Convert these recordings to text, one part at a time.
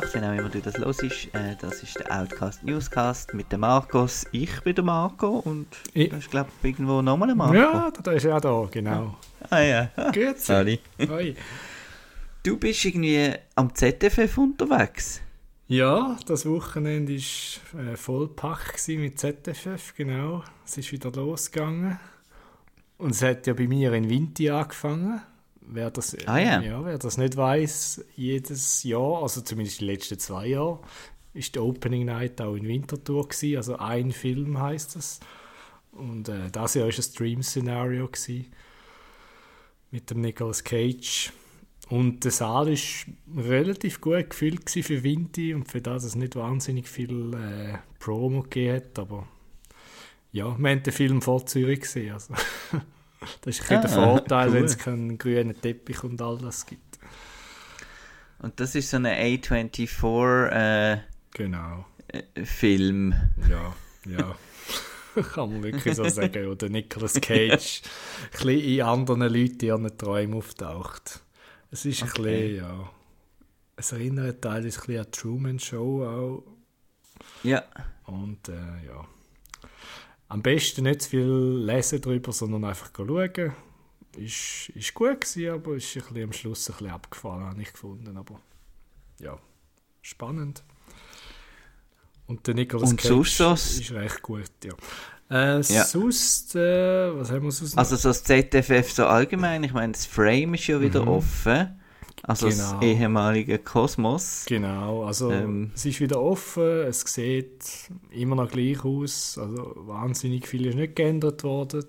gute Abend, gute Nacht, wenn auch immer du das los ist. Äh, das ist der Outcast Newscast mit dem Markus. Ich bin der Marco und Ich- du hast, glaube ich, irgendwo nochmal einen Marco. Ja, da ist er da, genau. Ah ja. Grüezi. Sorry. Hoi. Du bist irgendwie am ZFF unterwegs. Ja, das Wochenende war äh, vollpackt gewesen mit ZFF, genau. Es ist wieder losgegangen. Und es hat ja bei mir in Winti angefangen. Wer das, Ah, ja. wer das nicht weiß, jedes Jahr, also zumindest die letzten zwei Jahre, ist die Opening Night auch in Winterthur gewesen. Also ein Film heißt es. Und äh, das Jahr war ein Stream-Szenario gewesen mit dem Nicolas Cage. Und der Saal war relativ gut gefüllt für Vinti und für das es nicht wahnsinnig viel äh, Promo gegeben hat, aber ja, wir haben den Film vor Zürich gesehen, also das ist ein bisschen der Ah, Vorteil, cool. wenn es keinen grünen Teppich und all das gibt. Und das ist so eine A24 äh, Genau, äh, Film. ja, ja. Kann man wirklich so sagen. Oder Nicolas Cage ein bisschen in anderen Leuten ihren Träumen auftaucht. Es ist ein Okay. bisschen, ja. Es erinnert teilweise ein bisschen an Truman Show auch. Ja. Und äh, ja. Am besten nicht zu viel lesen darüber, sondern einfach schauen. Ist, ist gut gewesen, aber ist ein bisschen am Schluss ein bisschen abgefallen, habe ich gefunden. Aber ja, spannend. Und der Nicolas Und Cage ist recht gut, ja. Äh, Ja. Sonst, äh, was haben wir sonst noch? Also so das ZFF so allgemein, ich meine, das Frame ist ja wieder Mhm. offen. Also Genau. das ehemalige Kosmos. Genau, also Ähm. es ist wieder offen, es sieht immer noch gleich aus, also wahnsinnig viel ist nicht geändert worden.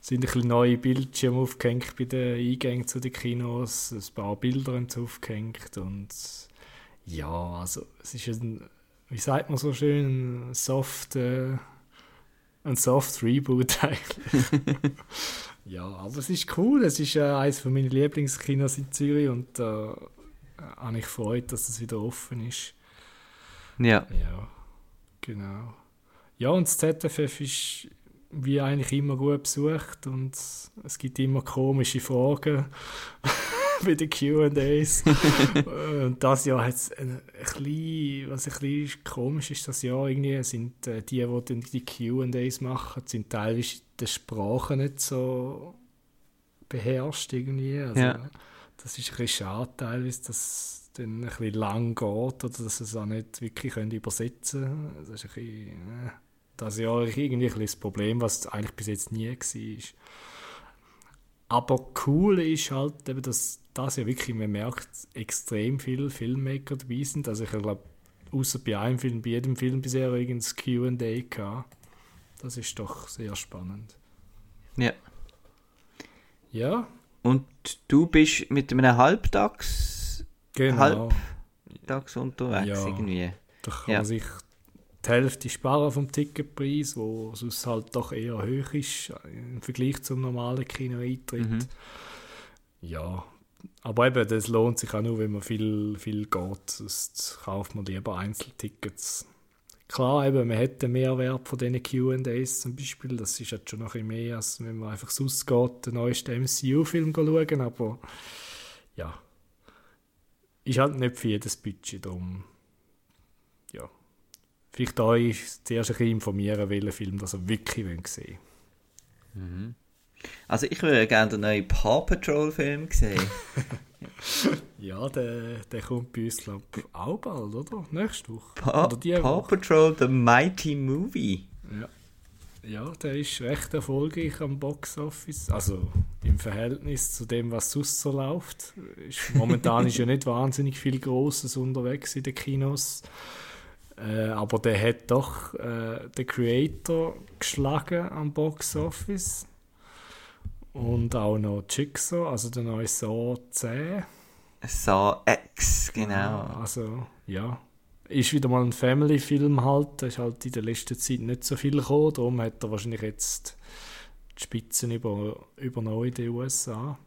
Es sind ein bisschen neue Bildschirme aufgehängt bei den Eingängen zu den Kinos, ein paar Bilder haben sie aufgehängt und ja, also es ist ein, wie sagt man so schön, ein soft, äh, ein soft Reboot eigentlich. ja, aber es ist cool, es ist äh, eines von meinen Lieblingskinos in Zürich und da äh, habe ich Freude, dass es wieder offen ist. Ja. Ja, genau. Ja, und das ZFF ist wie eigentlich immer gut besucht und es gibt immer komische Fragen bei den Q&As. und das Jahr hat es ein, bisschen, was ein bisschen komisch ist, das Jahr irgendwie sind äh, die, die die Q&As machen, sind teilweise die Sprache nicht so beherrscht irgendwie. Also, Ja. Das ist ein bisschen schade teilweise, dass es dann ein bisschen lang geht oder dass sie es auch nicht wirklich können übersetzen können. Das ist ein bisschen, äh, das Jahr irgendwie ein bisschen das Problem, was eigentlich bis jetzt nie war. Aber cool ist halt, eben, dass das ja wirklich, man merkt, extrem viele Filmmaker dabei sind. Also ich glaube, außer bei einem Film, bei jedem Film bisher irgendein Q&A gehabt. Das ist doch sehr spannend. Ja. Ja, Und du bist mit einem Halbtags, genau. Halb- Tags unterwegs Ja. irgendwie. Da kann Ja. man sich die Hälfte sparen vom Ticketpreis, wo sonst halt doch eher hoch ist im Vergleich zum normalen Kinoeintritt. Mhm. Ja, aber eben, das lohnt sich auch nur, wenn man viel, viel geht. Sonst kauft man lieber Einzeltickets. Klar, eben, man hat den Mehrwert von diesen Q&As zum Beispiel. Das ist jetzt schon noch ein mehr, als wenn man einfach sonst geht, den neuesten MCU-Film schauen. Aber ja, ist halt nicht für jedes Budget drum. Ja. Vielleicht euch zuerst ein bisschen informieren, welchen Film das ihr wirklich wollt sehen Also ich würde gerne den neuen Paw Patrol Film sehen. Ja, der, der kommt bei uns, glaube ich, auch bald, oder? Nächste Woche. Pa oder die Paw Woche. Patrol The Mighty Movie. Ja. ja, der ist recht erfolgreich am Boxoffice. Also im Verhältnis zu dem, was sonst so läuft. Ist, momentan ist ja nicht wahnsinnig viel Großes unterwegs in den Kinos. Äh, aber der hat doch äh, den Creator geschlagen am Boxoffice. Und auch noch Jigsaw, also der neue Saw 10. Saw X, genau. Also, ja. Ist wieder mal ein Family-Film halt. Da ist halt in der letzten Zeit nicht so viel gekommen. Darum hat er wahrscheinlich jetzt die Spitzen über, übernommen in den USA.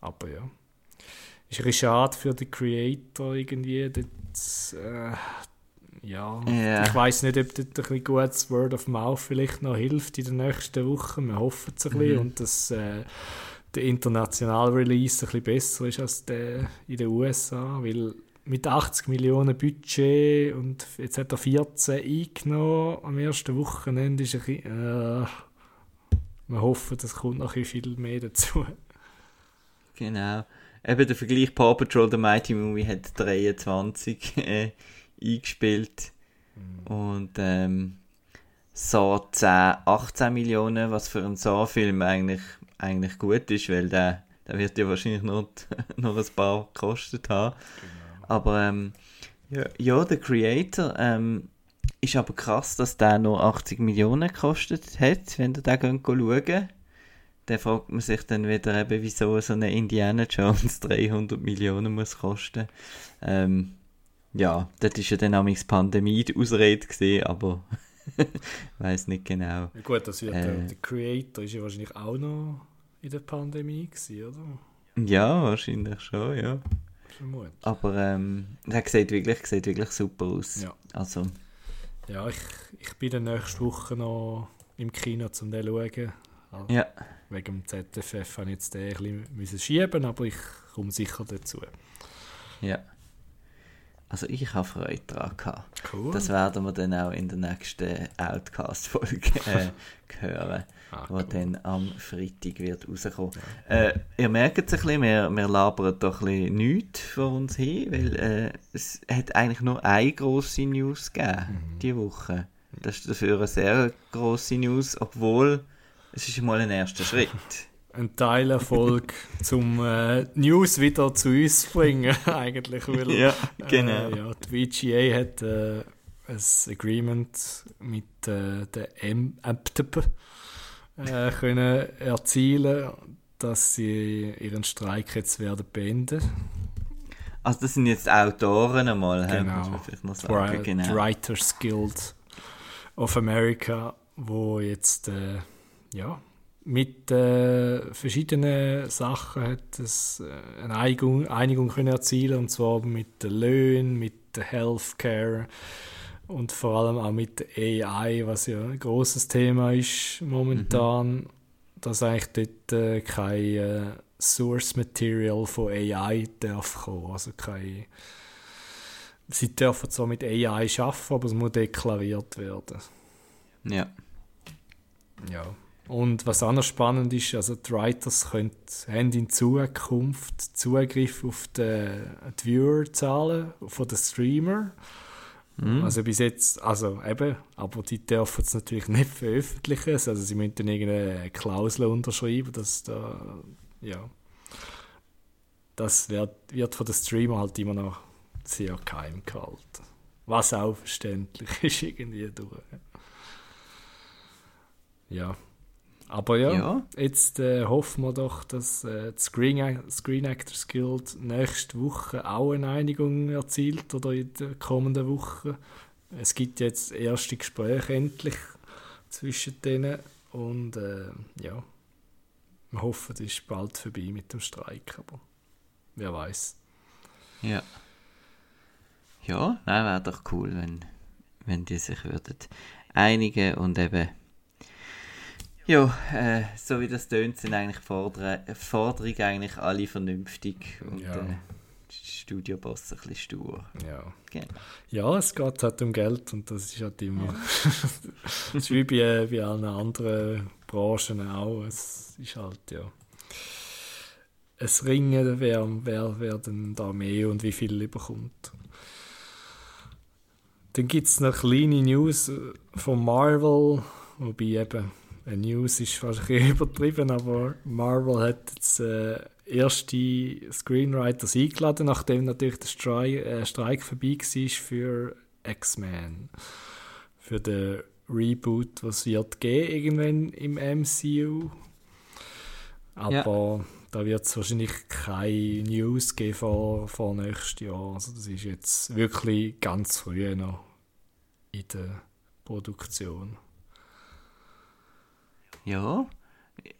Aber ja. Ist ein schade für den Creator irgendwie. Das, äh, ja. Ja. Ich weiß nicht, ob dort ein bisschen gutes Word of Mouth vielleicht noch hilft in den nächsten Wochen. Wir hoffen es ein bisschen. Mhm. Und dass äh, der internationale Release ein bisschen besser ist als der in den USA. Weil mit 80 Millionen Budget und jetzt hat er 14 eingenommen am ersten Wochenende. Ist ein bisschen, äh, wir hoffen, es kommt noch ein viel mehr dazu. Genau. Eben der Vergleich Paw Patrol, The Mighty Movie, hat 23 äh, eingespielt. Mhm. Und ähm, Saw 10, 18 Millionen, was für einen Saw-Film eigentlich, eigentlich gut ist, weil der, der wird ja wahrscheinlich noch, noch ein paar gekostet haben. Genau. Aber ähm, ja, ja, der Creator ähm, ist aber krass, dass der nur 80 Millionen gekostet hat, wenn ihr den schauen dann fragt man sich dann wieder eben, wieso so eine Indiana Jones 300 Millionen muss kosten. Ähm, ja, das ist ja dann auch Pandemie die Ausrede gesehen, aber weiß nicht genau. Gut, das wird äh, der, der, Creator ist ja wahrscheinlich auch noch in der Pandemie gewesen, oder? Ja, wahrscheinlich schon, ja. Vermutlich. Aber ähm, er sieht wirklich, sieht wirklich super aus. Ja. Also. Ja, ich, ich bin dann nächste Woche noch im Kino, um den zu schauen. Also, ja. Wegen dem ZFF habe ich jetzt den ein bisschen schieben, aber ich komme sicher dazu. Ja. Also ich habe Freude daran gehabt. Cool. Das werden wir dann auch in der nächsten Outcast-Folge äh, hören, ah, cool. dann am Freitag wird rauskommen. Äh, ihr merkt es ein bisschen, wir, wir labern doch ein bisschen nichts vor uns hin, weil äh, es hat eigentlich nur eine grosse News gegeben mhm. diese Woche. Das ist dafür eine sehr grosse News, obwohl es ist mal ein erster Schritt. Ein Teilerfolg, zum äh, News wieder zu uns bringen, eigentlich. Weil, ja, genau. Äh, ja, die VGA hat äh, ein Agreement mit äh, der MTP äh, können erzielen, dass sie ihren Streik jetzt werden beenden. Also das sind jetzt Autoren einmal, genau. muss vielleicht noch sagen. Genau. Writers Guild of America, wo jetzt äh, ja, mit äh, verschiedenen Sachen hat es äh, eine Einigung, Einigung können erzielen und zwar mit den Löhnen, mit der Healthcare und vor allem auch mit der AI, was ja ein großes Thema ist momentan, mhm. dass eigentlich dort äh, kein äh, Source Material von AI darf kommen, also kein Sie dürfen zwar mit AI arbeiten, aber es muss deklariert werden. Ja. Ja. Und was auch noch spannend ist, also die Writers können, haben in Zukunft Zugriff auf die, die Viewerzahlen von den Streamer. Mhm. Also bis jetzt, also eben, aber die dürfen es natürlich nicht veröffentlichen. Also sie müssen dann irgendeine Klausel unterschreiben, dass da, ja, das wird, wird von den Streamer halt immer noch sehr geheim gehalten. Was auch verständlich ist irgendwie durch. Ja. Aber ja, ja. jetzt äh, hoffen wir doch, dass äh, die Screen, Screen Actors Guild nächste Woche auch eine Einigung erzielt oder in der kommenden Woche. Es gibt jetzt erste Gespräche endlich zwischen denen und äh, ja, wir hoffen, es ist bald vorbei mit dem Streik, aber wer weiß. Ja. Ja, wäre doch cool, wenn, wenn die sich würden einigen und eben ja, äh, so wie das tönt, sind eigentlich Forder Forderungen eigentlich alle vernünftig und ja. äh, Studioboss ein bisschen stur. Ja. Genau. ja, es geht halt um Geld und das ist halt immer. das ist wie bei, bei allen anderen Branchen auch. Es ist halt, ja. Es Ringen, wer, wer, wer denn da mehr und wie viel überkommt. Dann gibt es noch kleine News von Marvel, wobei eben News ist wahrscheinlich übertrieben, aber Marvel hat jetzt äh, erste Screenwriters eingeladen, nachdem natürlich der Streik, äh, Streik vorbei war für X-Men. Für den Reboot, was wird gehen irgendwann im MCU. Aber ja. da wird es wahrscheinlich keine News geben vor, vor nächstes Jahr. Also das ist jetzt wirklich ganz früh noch in der Produktion. Ja.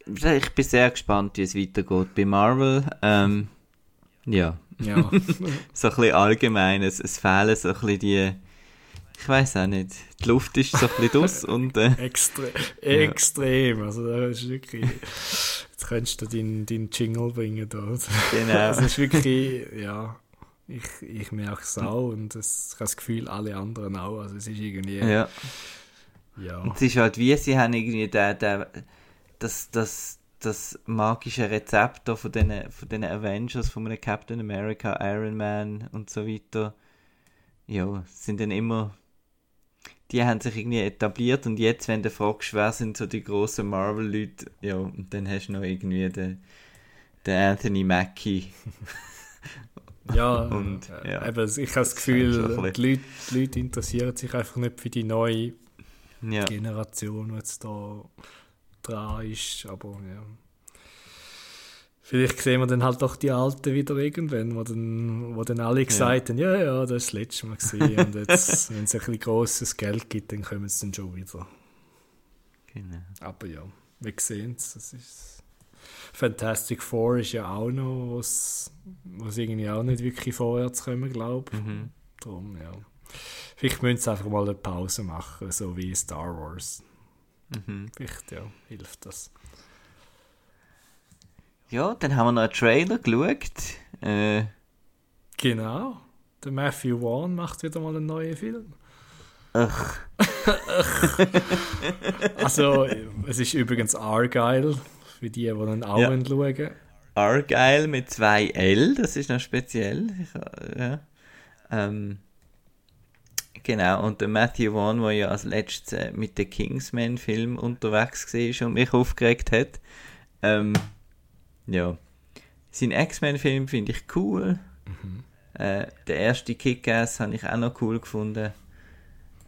Ich bin sehr gespannt, wie es weitergeht bei Marvel. Ähm, ja. ja. so ein bisschen allgemein. Es, es fehlen so ein bisschen die. Ich weiß auch nicht. Die Luft ist so ein bisschen aus und. Äh, Extre extrem. Also, das ist wirklich. Jetzt könntest du deinen dein Jingle bringen. Da. Genau. Das ist wirklich. Ja. Ich, ich merke es auch und das, ich habe das Gefühl, alle anderen auch. Also es ist irgendwie... Ja. Ja. Und es ist halt wie, sie haben irgendwie den, den, das, das, das magische Rezept von den, von den Avengers, von einem Captain America, Iron Man und so weiter. Ja, sind dann immer die haben sich irgendwie etabliert und jetzt, wenn du fragst, wer sind so die grossen Marvel-Leute, ja, und dann hast du noch irgendwie den, den Anthony Mackie. ja, und, äh, ja. Eben, ich habe das Gefühl, die Leute, die Leute interessieren sich einfach nicht für die neue ja. Generation, die jetzt da dran ist, aber ja. Vielleicht sehen wir dann halt doch die Alten wieder irgendwann, wo dann, wo dann alle gesagt haben, ja, ja, das ist das letzte Mal gesehen. und jetzt, wenn es ein bisschen grosses Geld gibt, dann kommen sie dann schon wieder. Genau. Aber ja, wir sehen es. Das ist Fantastic Four ist ja auch noch, was, was irgendwie auch nicht wirklich vorwärts kommen, glaube ich. Mhm. Darum, ja. Vielleicht müssen sie einfach mal eine Pause machen, so wie Star Wars. Mhm. Vielleicht, ja, hilft das. Ja, dann haben wir noch einen Trailer geschaut. Äh, Genau. Der Matthew Vaughn macht wieder mal einen neuen Film. ach, Also, es ist übrigens Argyle, für die, die ihn auch Ja. schauen Argyle mit zwei L, das ist noch speziell. Ich, ja. ähm, genau, und der Matthew Vaughn, der ja als letztes mit dem Kingsman-Film unterwegs war und mich aufgeregt hat. Ähm, ja. Sein X-Men-Film finde ich cool. Äh, der erste Kick-Ass habe ich auch noch cool gefunden.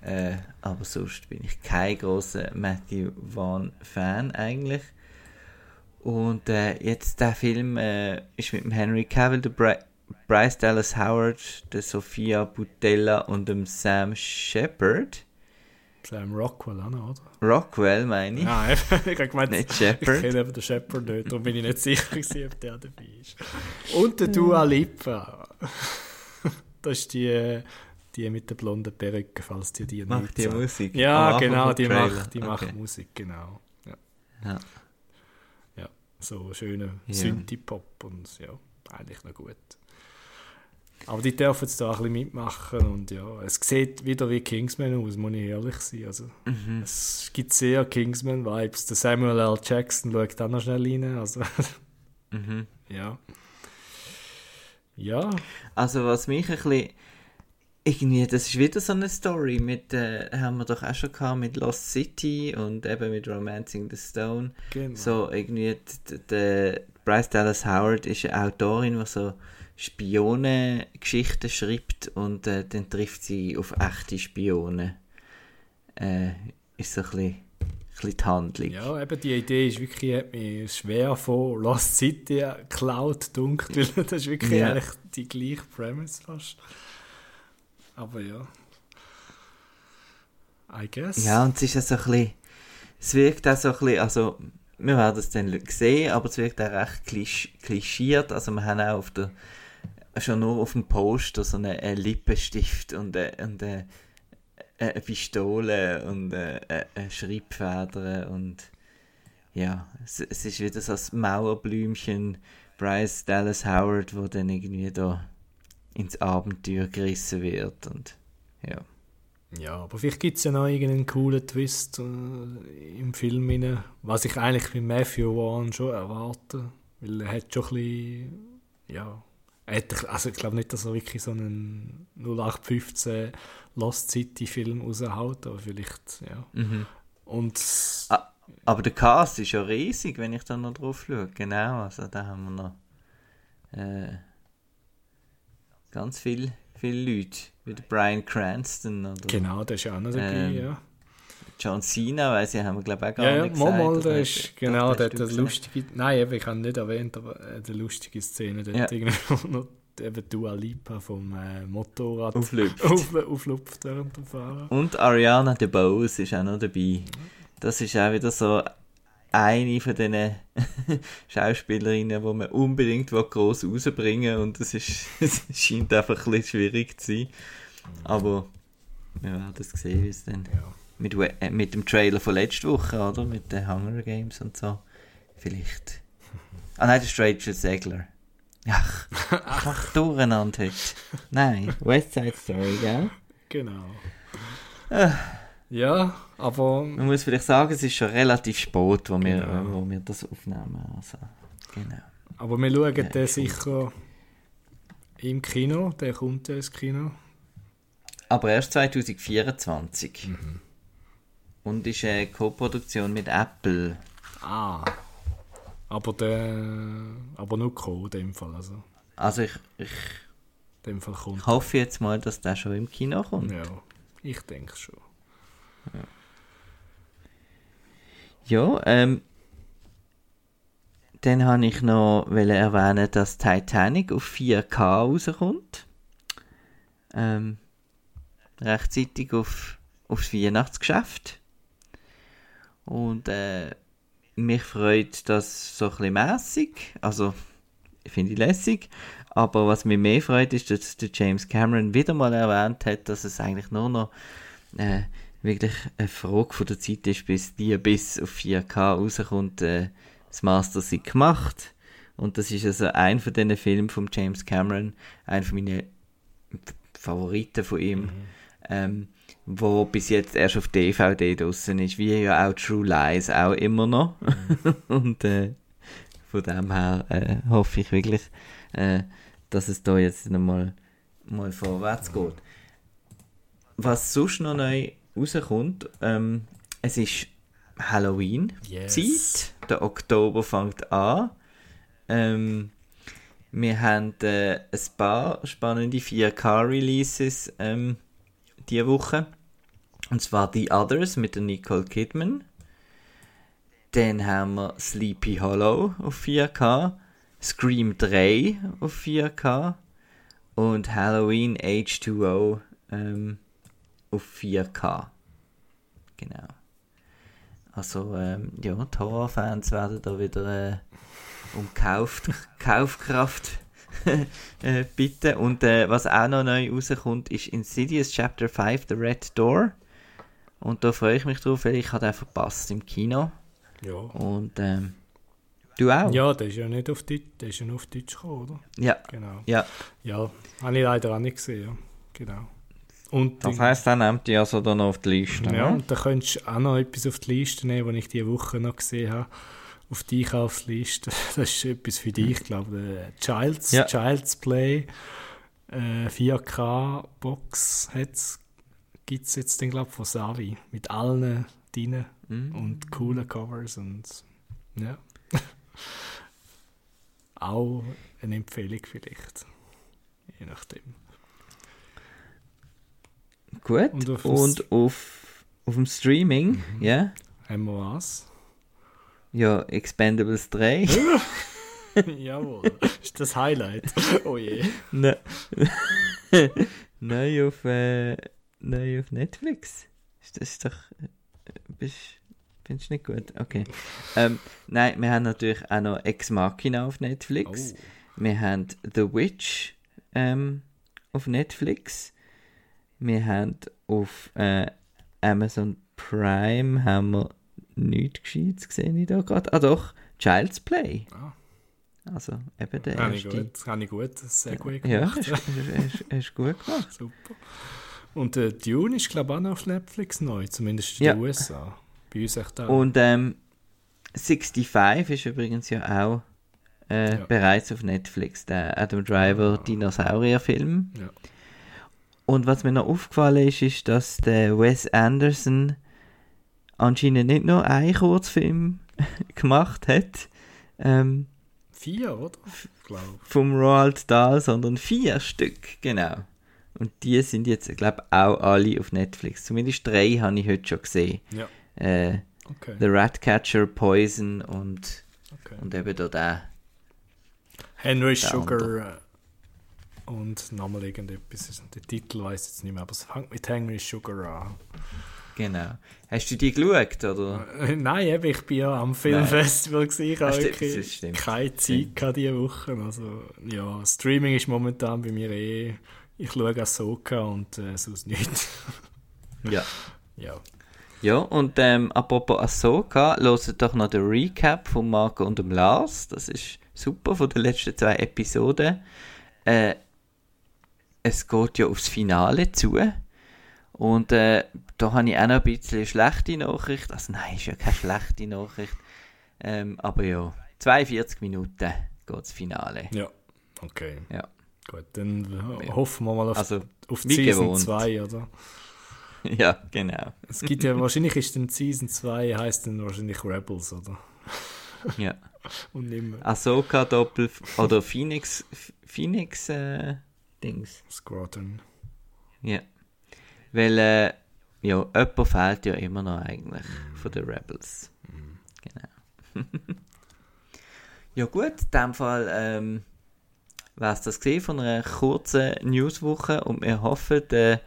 Äh, aber sonst bin ich kein großer Matthew Vaughn-Fan eigentlich. Und äh, jetzt der Film äh, ist mit dem Henry Cavill, der Bri Bryce Dallas Howard, der Sophia Butella und dem Sam Shepard. Sam Rockwell auch noch, oder? Rockwell meine ich, Nein, ich habe gemeint, nicht ich Shepard. kenne eben den Shepard nicht, darum bin ich nicht sicher, gewesen, ob der dabei ist. Und der Dua Lipa. Das ist die, die mit der blonden Perücke, falls die die Macht die sagen. Musik. Ja, Anfang genau, die Trailer. macht, die Okay. macht Musik, genau. Ja, Ja. ja so schöner Ja. Synthie-Pop und ja, eigentlich noch gut. Aber die dürfen jetzt da auch ein bisschen mitmachen und ja, es sieht wieder wie Kingsman aus, muss ich ehrlich sein. Also, Mhm. es gibt sehr Kingsman-Vibes. Der Samuel L. Jackson schaut auch noch schnell rein. Also, Mhm. ja. Ja, Also was mich ein bisschen irgendwie, das ist wieder so eine Story mit, äh, haben wir doch auch schon gehabt mit Lost City und eben mit Romancing the Stone. genau. So irgendwie, d- d- d- Bryce Dallas Howard ist eine Autorin, die so Spionengeschichten schreibt und äh, dann trifft sie auf echte Spione. Äh, ist so ein bisschen, ein bisschen die Handlung. Ja, eben die Idee ist wirklich, hat mich schwer von Lost City geklaut, dunkel, weil das ist wirklich Ja. eigentlich die gleiche Premise fast. Aber ja. I guess. Ja, und es ist ja so ein bisschen, es wirkt auch so ein bisschen, also, wir werden es dann sehen, aber es wirkt auch recht klisch, klischiert, also wir haben auch auf der, schon nur auf dem Poster so einen, einen Lippenstift und, eine, und eine, eine Pistole und eine, eine Schreibfeder und ja, es, es ist wieder so das Mauerblümchen Bryce Dallas Howard, wo dann irgendwie da ins Abenteuer gerissen wird und ja. Ja, aber vielleicht gibt es ja noch irgendeinen coolen Twist äh, im Film, rein, was ich eigentlich bei Matthew Vaughn schon erwarte. Weil er hat schon ein bisschen, ja, also ich glaube nicht, dass er wirklich so einen 0815 Lost City Film raushaut, aber vielleicht, ja. Mhm. Und Ah, aber der Cast ist ja riesig, wenn ich da noch drauf schaue. Genau, also da haben wir noch äh, ganz viele viel Leute. Wie der Brian Cranston oder genau, der ist ja auch noch dabei, Ähm, ja. John Cena, weil sie haben wir glaube ich auch gar Ja, nicht gesagt. mal, der hast- ist, doch, genau, der hat eine lustige, nein, eben, ich habe ihn nicht erwähnt, aber äh, eine lustige Szene, der Ja. hat irgendwie noch eben Dua Lipa vom äh, Motorrad Auflüpft. auf, auflupft während dem Fahren. Und Ariana DeBose ist auch noch dabei. Das ist auch wieder so eine von diesen Schauspielerinnen, die man unbedingt gross rausbringen will. Und das ist, es scheint einfach ein bisschen schwierig zu sein. Aber wir werden es sehen, wie es dann Ja. Mit, äh, mit dem Trailer von letzter Woche, oder? Mit den Hunger Games und so. Vielleicht. Ah nein, das ist Rachel Segler. Ach, einfach durcheinander heute. Nein, West Side Story, gell? Genau. Ah. Ja, aber Man muss vielleicht sagen, es ist schon relativ spät, wo, wir, Genau. wo wir das aufnehmen. Also, genau. Aber wir schauen Ja, den sicher im Kino. Der kommt ja ins Kino. Aber erst 2024. Mhm. Und ist eine Co-Produktion mit Apple. Ah. Aber der. Aber nur Co. in dem Fall. Also, Also ich, ich dem Fall kommt. hoffe jetzt mal, dass der schon im Kino kommt. Ja, ich denke schon. Ja, ähm, dann habe ich noch erwähnen, dass Titanic auf 4K rauskommt. Ähm, rechtzeitig auf, aufs Weihnachtsgeschäft. Und äh, mich freut das so ein bisschen mässig. Also, finde ich lässig. Aber was mich mehr freut, ist, dass der James Cameron wieder mal erwähnt hat, dass es eigentlich nur noch äh, wirklich eine Frage von der Zeit ist, bis die bis auf 4K rauskommt, äh, das Master sie gemacht. Und das ist also ein von diesen Filmen von James Cameron, einer von meinen Favoriten von ihm, ähm, wo bis jetzt erst auf DVD draussen ist, wie ja auch True Lies auch immer noch. Und äh, von dem her äh, hoffe ich wirklich, äh, dass es da jetzt nochmal mal vorwärts geht. Was sonst noch neu rauskommt, ähm, es ist Halloween Yes. Zeit. Der Oktober fängt an. Ähm, wir haben äh, ein paar spannende 4K-Releases ähm, diese Woche. Und zwar The Others mit der Nicole Kidman. Dann haben wir Sleepy Hollow auf 4K. Scream 3 auf 4K. Und Halloween H2O ähm, auf 4K. Genau. Also, ähm, ja, die Horrorfans werden da wieder äh, um Kauf, Kaufkraft äh. Und äh, was auch noch neu rauskommt, ist Insidious Chapter 5, The Red Door. Und da freue ich mich drauf, weil ich habe den verpasst im Kino. Ja. Und ähm, du auch? Ja, der ist ja nicht auf Deutsch, der ist ja nur auf Deutsch gekommen, oder? Ja, Genau. ja. Ja, habe ich leider auch nicht gesehen, ja. Genau. Und Das heisst, dann nimmt die also dann auf die Liste. Ja, ne? und da könntest du auch noch etwas auf die Liste nehmen, was ich diese Woche noch gesehen habe. Auf die Einkaufsliste. Das ist etwas für dich, glaube ich. Child's, Ja. Child's Play äh, 4K-Box gibt es jetzt, den, glaube ich, von Savi. Mit allen drin Mhm. und coolen Covers und ja. auch eine Empfehlung vielleicht. Je nachdem. Gut. Und Und auf auf, auf, dem Streaming, ja? Haben wir was? Ja, Expendables 3. Jawohl. ist das Highlight. Oh je. Ne. neu auf, äh, neu auf Netflix. Ist das doch. Äh, bist, findest du nicht gut? Okay. Ähm, nein, wir haben natürlich auch noch Ex Machina auf Netflix. Oh. Wir haben The Witch ähm, auf Netflix. Wir haben auf äh, Amazon Prime haben wir nichts Gescheites gesehen, ich da gerade. Ah doch, Child's Play. Ah. Also eben der Habe ich erste. gut, habe ich gut, sehr gut Ja, gemacht. hast, hast, hast, hast gut gemacht. Super. Und äh, Dune ist, glaube ich, auch noch auf Netflix neu, zumindest in Ja. den USA. Bei uns echt auch. Und ähm, 65 ist übrigens ja auch äh, Ja. bereits auf Netflix, der Adam Driver Dinosaurier-Film. Ja. Und was mir noch aufgefallen ist, ist, dass der Wes Anderson anscheinend nicht nur einen Kurzfilm gemacht hat ähm, Vier, oder? glaube vom Roald Dahl, sondern vier Stück, genau. Und die sind jetzt, glaube ich, auch alle auf Netflix. Zumindest drei habe ich heute schon gesehen. Ja. Äh, Okay. The Ratcatcher, Poison und, okay. und eben da der. Henry Der Sugar äh, und nochmal irgendetwas. Den Titel weiß ich jetzt nicht mehr, aber es fängt mit Henry Sugar an. Genau. Hast du die geschaut, oder? Äh, Nein, eben, ich bin ja am Filmfestival gewesen. Ich habe stimmt, wirklich keine Zeit gehabt diese Woche. Also, ja, Streaming ist momentan bei mir eh... Ich schaue Ahsoka und äh, sonst nichts. Ja. ja. Ja, und ähm, apropos Ahsoka, hört doch noch den Recap von Marco und dem Lars. Das ist super von den letzten zwei Episoden. Äh, es geht ja aufs Finale zu. Und äh, da habe ich auch noch ein bisschen schlechte Nachricht. Also nein, ist ja keine schlechte Nachricht. Ähm, aber ja, 42 Minuten geht das Finale. Ja, okay. Ja. Gut, dann hoffen wir mal auf, also, auf Season 2, oder? Ja, genau. Es gibt ja, wahrscheinlich ist dann Season 2, heißt dann wahrscheinlich Rebels, oder? Ja. Und mehr. Ahsoka Doppel oder Phoenix, Phoenix äh, Dings. Squadron. Ja. Weil, äh, ja, jemand fehlt ja immer noch eigentlich von den Rebels. Mm. Genau. ja gut, in dem Fall ähm, war es das von einer kurzen Newswoche und wir hoffen, äh,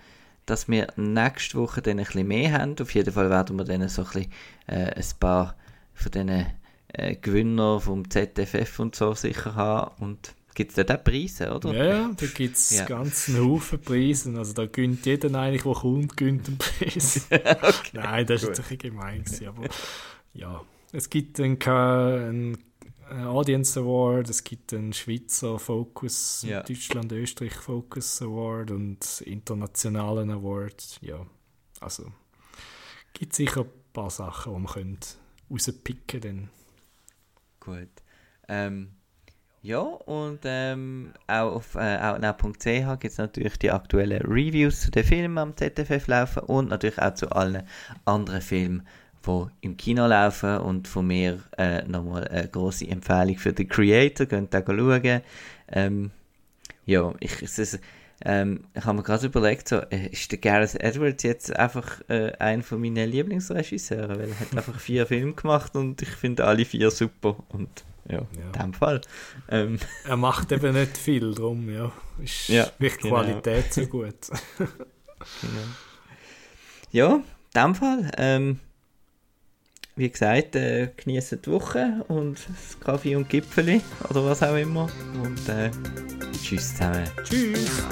dass wir nächste Woche dann ein bisschen mehr haben. Auf jeden Fall werden wir dann so ein, bisschen, äh, ein paar von diesen äh, Gewinner vom ZFF und so sicher haben. Und gibt es da auch Preise, oder? Ja, da gibt es ja. ganz einen Haufen Preise. Also da gönnt jeder eigentlich, der kommt, gönnt einen Preis. okay, Nein, das war jetzt ein bisschen gemein. Gewesen, aber ja, es gibt einen, einen Audience Award, es gibt einen Schweizer Focus, ja. Deutschland, Österreich Focus Award und internationalen Award. Ja, also gibt sicher ein paar Sachen, die man könnte rauspicken können. Gut. Ähm, ja, und ähm, auch auf äh, outnow.ch gibt es natürlich die aktuellen Reviews zu den Filmen am ZFF laufen und natürlich auch zu allen anderen Filmen, die im Kino laufen. Und von mir äh, nochmal eine große Empfehlung für den Creator, könnt ihr schauen. Ähm, ja, ich, es, ähm, ich habe mir gerade überlegt, so, äh, ist der Gareth Edwards jetzt einfach äh, einer von meinen Lieblingsregisseure, weil er hat einfach vier Filme gemacht und ich finde alle vier super und ja, ja. in dem Fall. Ähm. Er macht eben nicht viel drum, ja. Ist ja, wirklich genau. Qualität so gut. genau. Ja, in dem Fall. Ähm, wie gesagt, äh, genießen die Woche und das Kaffee und Gipfeli oder was auch immer. Und äh, tschüss zusammen. Tschüss.